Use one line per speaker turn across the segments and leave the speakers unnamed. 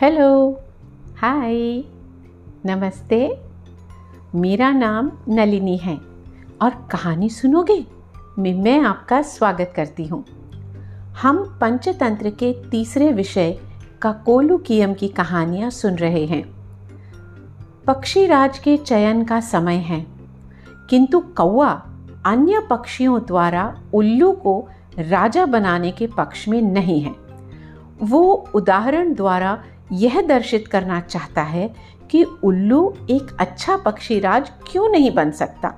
Hello hi नमस्ते. मेरा नाम नलिनी है और कहानी सुनोगे? मैं मैं आपका स्वागत करती हूँ। हम पंचतंत्र के तीसरे विषय का कोलुकियम की कहानियाँ सुन रहे हैं। पक्षी राज के चयन का समय है, किंतु कौआ अन्य पक्षियों द्वारा उल्लू को राजा बनाने के पक्ष में नहीं है। वो उदाहरण द्वारा यह दर्शित करना चाहता है कि उल्लू एक अच्छा पक्षीराज क्यों नहीं बन सकता।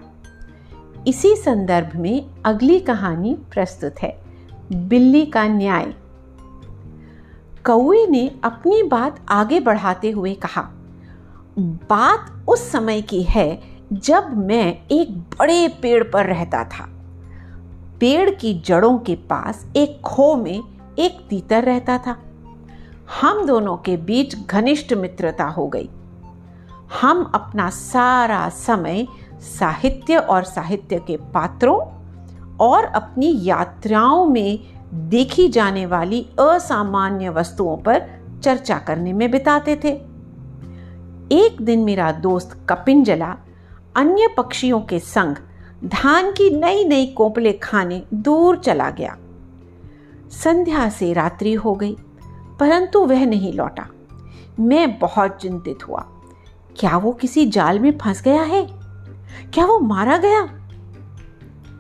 इसी संदर्भ में अगली कहानी प्रस्तुत है, बिल्ली का न्याय। कौए ने अपनी बात आगे बढ़ाते हुए कहा, बात उस समय की है जब मैं एक बड़े पेड़ पर रहता था। पेड़ की जड़ों के पास एक खो में एक तीतर रहता था। हम दोनों के बीच घनिष्ठ मित्रता हो गई। हम अपना सारा समय साहित्य और साहित्य के पात्रों और अपनी यात्राओं में देखी जाने वाली असामान्य वस्तुओं पर चर्चा करने में बिताते थे। एक दिन मेरा दोस्त कपिंजला अन्य पक्षियों के संग धान की नई नई कोपले खाने दूर चला गया। संध्या से रात्रि हो गई। परंतु वह नहीं लौटा। मैं बहुत चिंतित हुआ। क्या वो किसी जाल में फंस गया है? क्या वो मारा गया?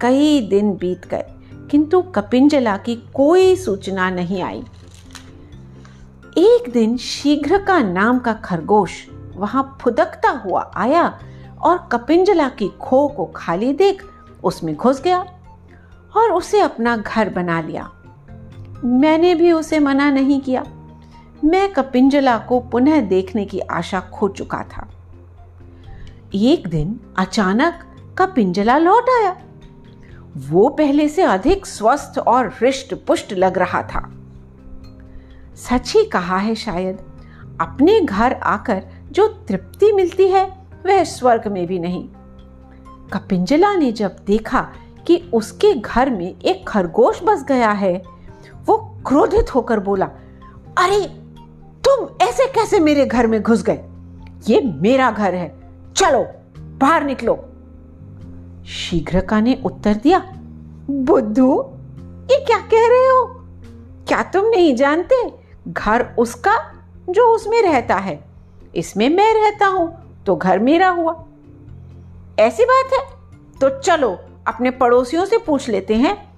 कई दिन बीत गए, किंतु कपिंजला की कोई सूचना नहीं आई। एक दिन शीघ्र का नाम का खरगोश वहाँ फुदकता हुआ आया और कपिंजला की खो को खाली देख उसमें घुस गया और उसे अपना घर बना लिया। मैंने भी उसे मना नहीं किया। मैं कपिंजला को पुनः देखने की आशा खो चुका था। एक दिन अचानक कपिंजला लौट आया। वो पहले से अधिक स्वस्थ और हृष्ट पुष्ट लग रहा था। सच ही कहा है शायद, अपने घर आकर जो तृप्ति मिलती है, वह स्वर्ग में भी नहीं। कपिंजला ने जब देखा कि उसके घर में एक खरगोश बस गया है क्रोधित होकर बोला, अरे, तुम ऐसे कैसे मेरे घर में घुस गए? ये मेरा घर है। चलो, बाहर निकलो। शीघ्रका ने उत्तर दिया, बुद्धू, ये क्या कह रहे हो? क्या तुम नहीं जानते घर उसका, जो उसमें रहता है? इसमें मैं रहता हूँ तो घर मेरा हुआ। ऐसी बात है? तो चलो, अपने पड़ोसियों से पूछ लेते हैं।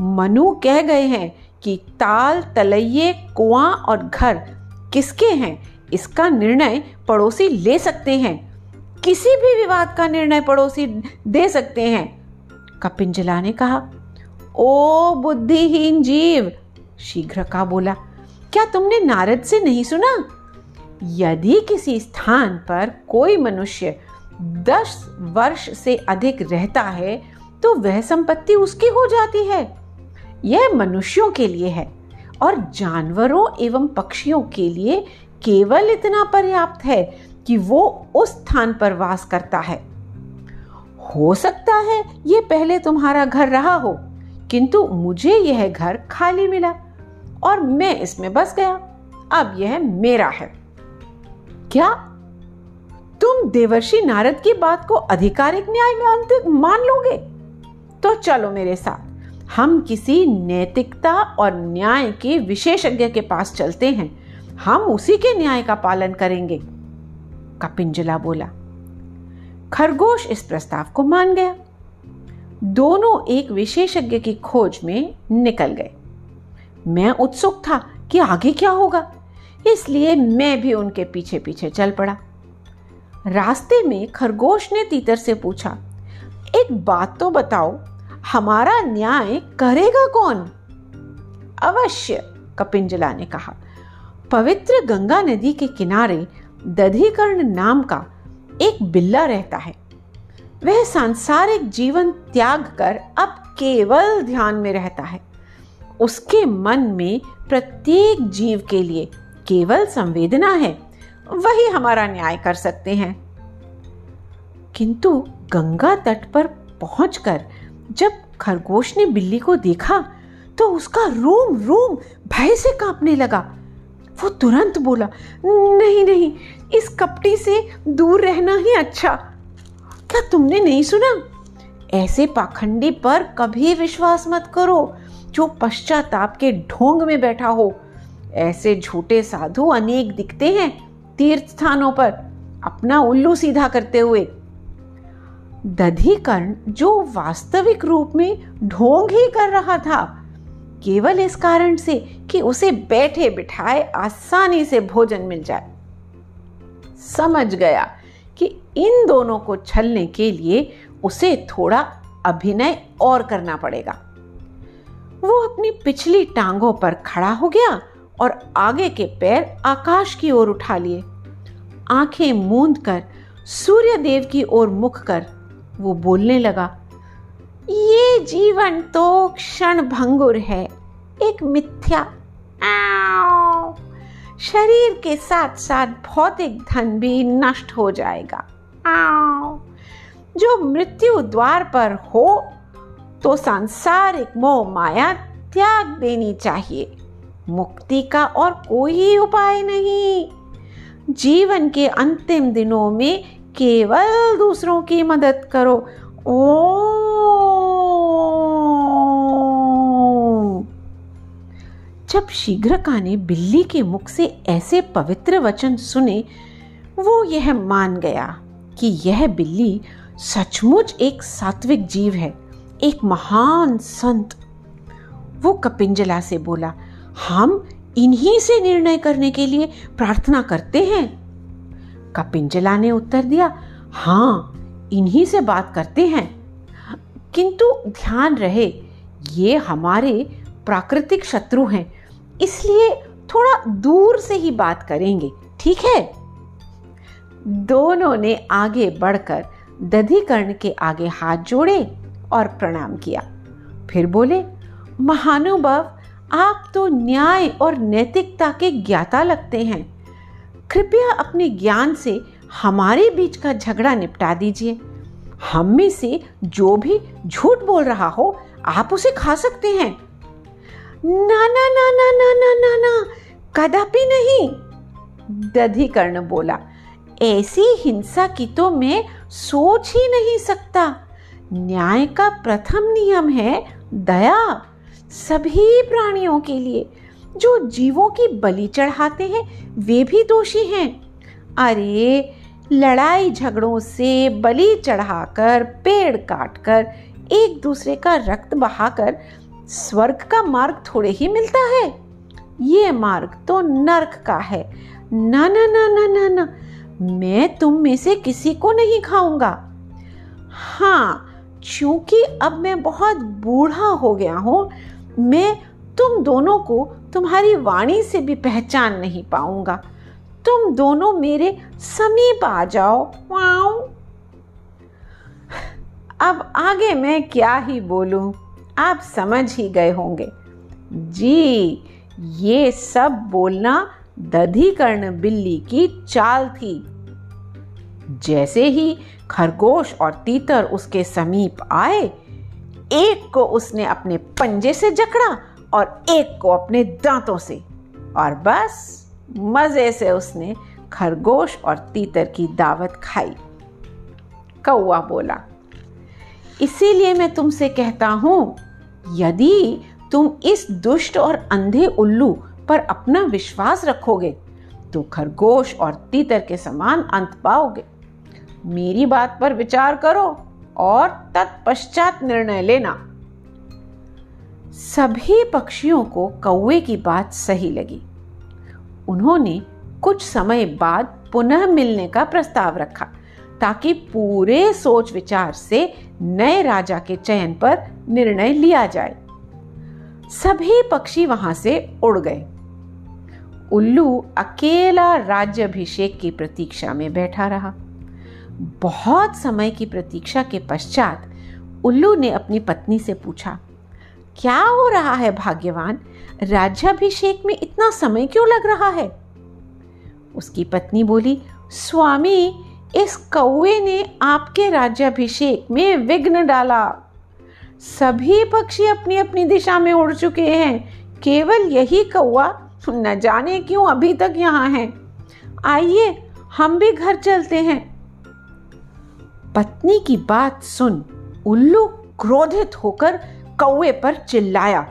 मनु कह गए हैं कि ताल, तलैये, कुआँ और घर किसके हैं? इसका निर्णय पड़ोसी ले सकते हैं। किसी भी विवाद का निर्णय पड़ोसी दे सकते हैं कपिंजला ने कहा। ओ बुद्धिहीन जीव, शीघ्र का बोला। क्या तुमने नारद से नहीं सुना? यदि किसी स्थान पर कोई मनुष्य दस वर्ष से अधिक रहता है तो वह संपत्ति उसकी हो जाती है। यह मनुष्यों के लिए है और जानवरों एवं पक्षियों के लिए केवल इतना पर्याप्त है कि वो उस स्थान पर वास करता है। हो सकता है ये पहले तुम्हारा घर रहा हो, किंतु मुझे यह घर खाली मिला और मैं इसमें बस गया। अब यह मेरा है। क्या तुम देवर्षि नारद की बात को आधिकारिक न्याय में मान लोगे? तो चलो मेरे साथ। हम किसी नैतिकता और न्याय के विशेषज्ञ के पास चलते हैं। हम उसी के न्याय का पालन करेंगे, कपिंजला बोला। खरगोश इस प्रस्ताव को मान गया। दोनों एक विशेषज्ञ की खोज में निकल गए। मैं उत्सुक था कि आगे क्या होगा, इसलिए मैं भी उनके पीछे पीछे चल पड़ा। रास्ते में खरगोश ने तीतर से पूछा, एक बात तो बताओ हमारा न्याय करेगा कौन? अवश्य, कपिंजला ने कहा। पवित्र गंगा नदी के किनारे दधिकर्ण नाम का एक बिल्ला रहता है। वह सांसारिक जीवन त्याग कर अब केवल ध्यान में रहता है। उसके मन में प्रत्येक जीव के लिए केवल संवेदना है। वही हमारा न्याय कर सकते हैं। किंतु गंगा तट पर पहुंचकर जब खरगोश ने बिल्ली को देखा तो उसका रोम रोम भय से कांपने लगा। वो तुरंत बोला, नहीं नहीं, इस कपटी से दूर रहना ही अच्छा। क्या तुमने नहीं सुना? ऐसे पाखंडी पर कभी विश्वास मत करो, जो पश्चाताप के ढोंग में बैठा हो। ऐसे झूठे साधु अनेक दिखते हैं तीर्थ स्थानों पर। अपना उल्लू सीधा करते हुए दधिकर्ण जो वास्तविक रूप में ढोंग ही कर रहा था, केवल इस कारण से कि उसे बैठे बिठाए आसानी से भोजन मिल जाए। समझ गया कि इन दोनों को छलने के लिए उसे थोड़ा अभिनय और करना पड़ेगा। वो अपनी पिछली टांगों पर खड़ा हो गया और आगे के पैर आकाश की ओर उठा लिए। आँखें मूंद कर सूर्य देव की ओर मुख कर वो बोलने लगा, ये जीवन तो क्षण भंगुर है, एक मिथ्या शरीर के साथ साथ भौतिक धन भी नष्ट हो जाएगा जो मृत्यु द्वार पर हो तो सांसारिक मोह माया त्याग देनी चाहिए, मुक्ति का और कोई उपाय नहीं। जीवन के अंतिम दिनों में केवल दूसरों की मदद करो। ओ जब शीघ्रका ने बिल्ली के मुख से ऐसे पवित्र वचन सुने, वो यह मान गया कि यह बिल्ली सचमुच एक सात्विक जीव है, एक महान संत। वो कपिंजला से बोला, हम इन्हीं से निर्णय करने के लिए प्रार्थना करते हैं। कपिंजला ने उत्तर दिया हाँ इन्हीं से बात करते हैं। किंतु ध्यान रहे, ये हमारे प्राकृतिक शत्रु हैं, इसलिए थोड़ा दूर से ही बात करेंगे, ठीक है? दोनों ने आगे बढ़कर दधिकर्ण के आगे हाथ जोड़े और प्रणाम किया। फिर बोले, महानुभव, आप तो न्याय और नैतिकता के ज्ञाता लगते हैं। कृपया अपने ज्ञान से हमारे बीच का झगड़ा निपटा दीजिए। हम में से जो भी झूठ बोल रहा हो, आप उसे खा सकते हैं। ना ना ना ना ना ना ना ना कदापि नहीं, दधिकर्ण बोला। ऐसी हिंसा की तो मैं सोच ही नहीं सकता। न्याय का प्रथम नियम है दया। सभी प्राणियों के लिए जो जीवों की बलि चढ़ाते हैं, वे भी दोषी हैं। अरे, लड़ाई झगड़ों से बलि चढ़ाकर, पेड़ काटकर, एक दूसरे का रक्त बहाकर, स्वर्ग का मार्ग थोड़े ही मिलता है। ये मार्ग तो नर्क का है। ना ना ना ना ना ना, मैं तुम में से किसी को नहीं खाऊँगा। हाँ क्योंकि अब मैं बहुत बूढ़ा हो गया हूँ, मैं तुम दोनों को तुम्हारी वाणी से भी पहचान नहीं पाऊँगा। तुम दोनों मेरे समीप आ जाओ। अब आगे मैं क्या ही बोलूँ, आप समझ ही गए होंगे। जी, ये सब बोलना दधिकर्ण बिल्ली की चाल थी। जैसे ही खरगोश और तीतर उसके समीप आए, एक को उसने अपने पंजे से जकड़ा और एक को अपने दांतों से। और बस, मज़े से उसने खरगोश और तीतर की दावत खाई। कौआ बोला, इसीलिए मैं तुमसे कहता हूँ, यदि तुम इस दुष्ट और अंधे उल्लू पर अपना विश्वास रखोगे तो खरगोश और तीतर के समान अंत पाओगे। मेरी बात पर विचार करो और तत्पश्चात निर्णय लेना। सभी पक्षियों को कौवे की बात सही लगी। उन्होंने कुछ समय बाद पुनः मिलने का प्रस्ताव रखा, ताकि पूरे सोच विचार से नए राजा के चयन पर निर्णय लिया जाए। सभी पक्षी वहाँ से उड़ गए। उल्लू अकेला राज्यभिषेक की प्रतीक्षा में बैठा रहा। बहुत समय की प्रतीक्षा के पश्चात उल्लू ने अपनी पत्नी से पूछा क्या हो रहा है भाग्यवान? राज्याभिषेक में इतना समय क्यों लग रहा है? उसकी पत्नी बोली, स्वामी, इस कौए ने आपके राज्याभिषेक में विघ्न डाला। सभी पक्षी अपनी अपनी दिशा में उड़ चुके हैं। केवल यही कौआ न जाने क्यों अभी तक यहाँ है? आइए, हम भी घर चलते हैं। पत्नी की बात सुन उल्लू क्रोधित होकर कौए पर चिल्लाया,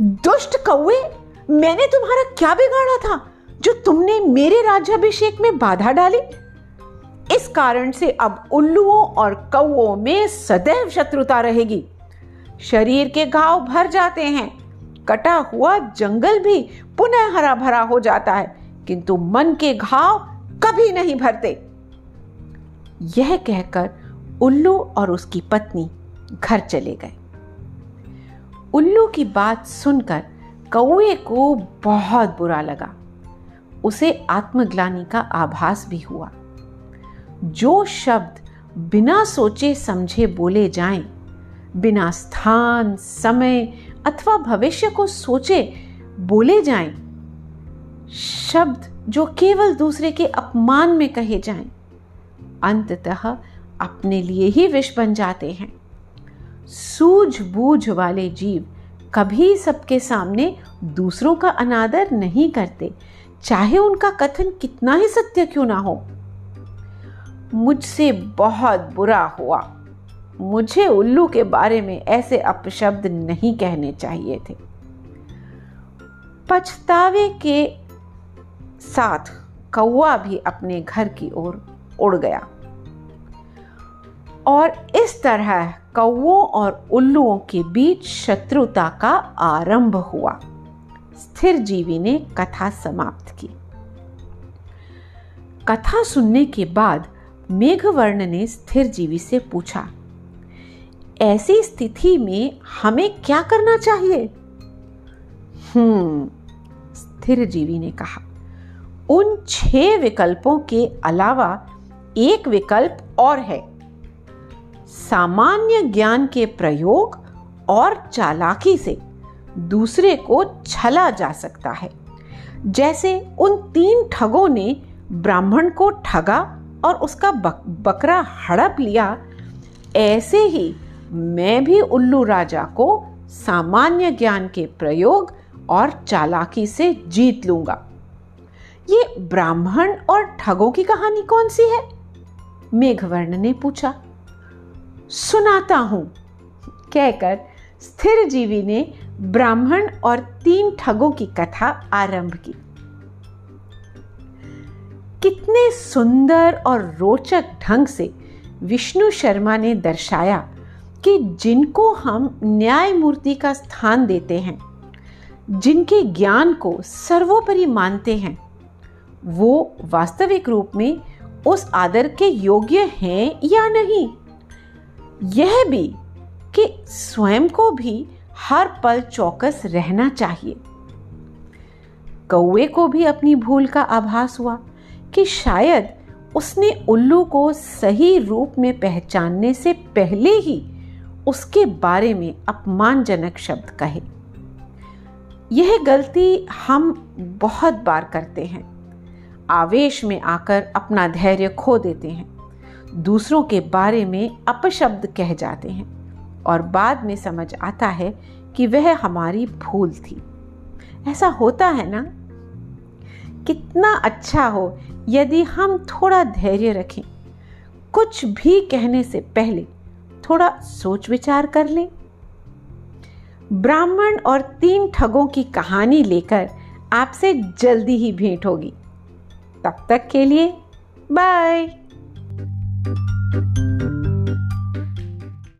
दुष्ट कौए मैंने तुम्हारा क्या बिगाड़ा था, जो तुमने मेरे राज्याभिषेक में बाधा डाली? इस कारण से अब उल्लुओं और कौओं में सदैव शत्रुता रहेगी। शरीर के घाव भर जाते हैं, कटा हुआ जंगल भी पुनः हरा भरा हो जाता है, किंतु मन के घाव कभी नहीं भरते। यह कहकर उल्लू और उसकी पत्नी घर चले गए। उल्लू की बात सुनकर कौए को बहुत बुरा लगा। उसे आत्मग्लानी का आभास भी हुआ। जो शब्द बिना सोचे समझे बोले जाएँ, बिना स्थान समय अथवा भविष्य को सोचे बोले जाएँ, शब्द जो केवल दूसरे के अपमान में कहे जाएँ, अंततः अपने लिए ही विष बन जाते हैं। सूझबूझ वाले जीव कभी सबके सामने दूसरों का अनादर नहीं करते। चाहे उनका कथन कितना ही सत्य क्यों ना हो। मुझसे बहुत बुरा हुआ। मुझे उल्लू के बारे में ऐसे अपशब्द नहीं कहने चाहिए थे। पछतावे के साथ कौआ भी अपने घर की ओर उड़ गया। और इस तरह कौओं और उल्लुओं के बीच शत्रुता का आरंभ हुआ। स्थिर जीवी ने कथा समाप्त की। कथा सुनने के बाद मेघवर्ण ने स्थिर जीवी से पूछा, ऐसी स्थिति में हमें क्या करना चाहिए? हम्म स्थिर जीवी ने कहा, उन छह विकल्पों के अलावा एक विकल्प और है। सामान्य ज्ञान के प्रयोग और चालाकी से दूसरे को छला जा सकता है। जैसे उन तीन ठगों ने ब्राह्मण को ठगा और उसका बक, बकरा हड़प लिया ऐसे ही मैं भी उल्लू राजा को सामान्य ज्ञान के प्रयोग और चालाकी से जीत लूँगा। ये ब्राह्मण और ठगों की कहानी कौन सी है? मेघवर्ण ने पूछा। सुनाता हूँ। कहकर स्थिर जीवी ने ब्राह्मण और तीन ठगों की कथा आरंभ की। कितने सुंदर और रोचक ढंग से विष्णु शर्मा ने दर्शाया कि जिनको हम न्यायमूर्ति का स्थान देते हैं, जिनके ज्ञान को सर्वोपरि मानते हैं, वो वास्तविक रूप में उस आदर के योग्य हैं या नहीं? यह भी कि स्वयं को भी हर पल चौकस रहना चाहिए। कौए को भी अपनी भूल का आभास हुआ कि शायद उसने उल्लू को सही रूप में पहचानने से पहले ही उसके बारे में अपमानजनक शब्द कहे। यह गलती हम बहुत बार करते हैं। आवेश में आकर अपना धैर्य खो देते हैं। दूसरों के बारे में अपशब्द कह जाते हैं और बाद में समझ आता है कि वह हमारी भूल थी। ऐसा होता है ना? कितना अच्छा हो यदि हम थोड़ा धैर्य रखें। कुछ भी कहने से पहले थोड़ा सोच विचार कर लें। ब्राह्मण और तीन ठगों की कहानी लेकर आपसे जल्दी ही भेंट होगी। तब तक के लिए बाय। Música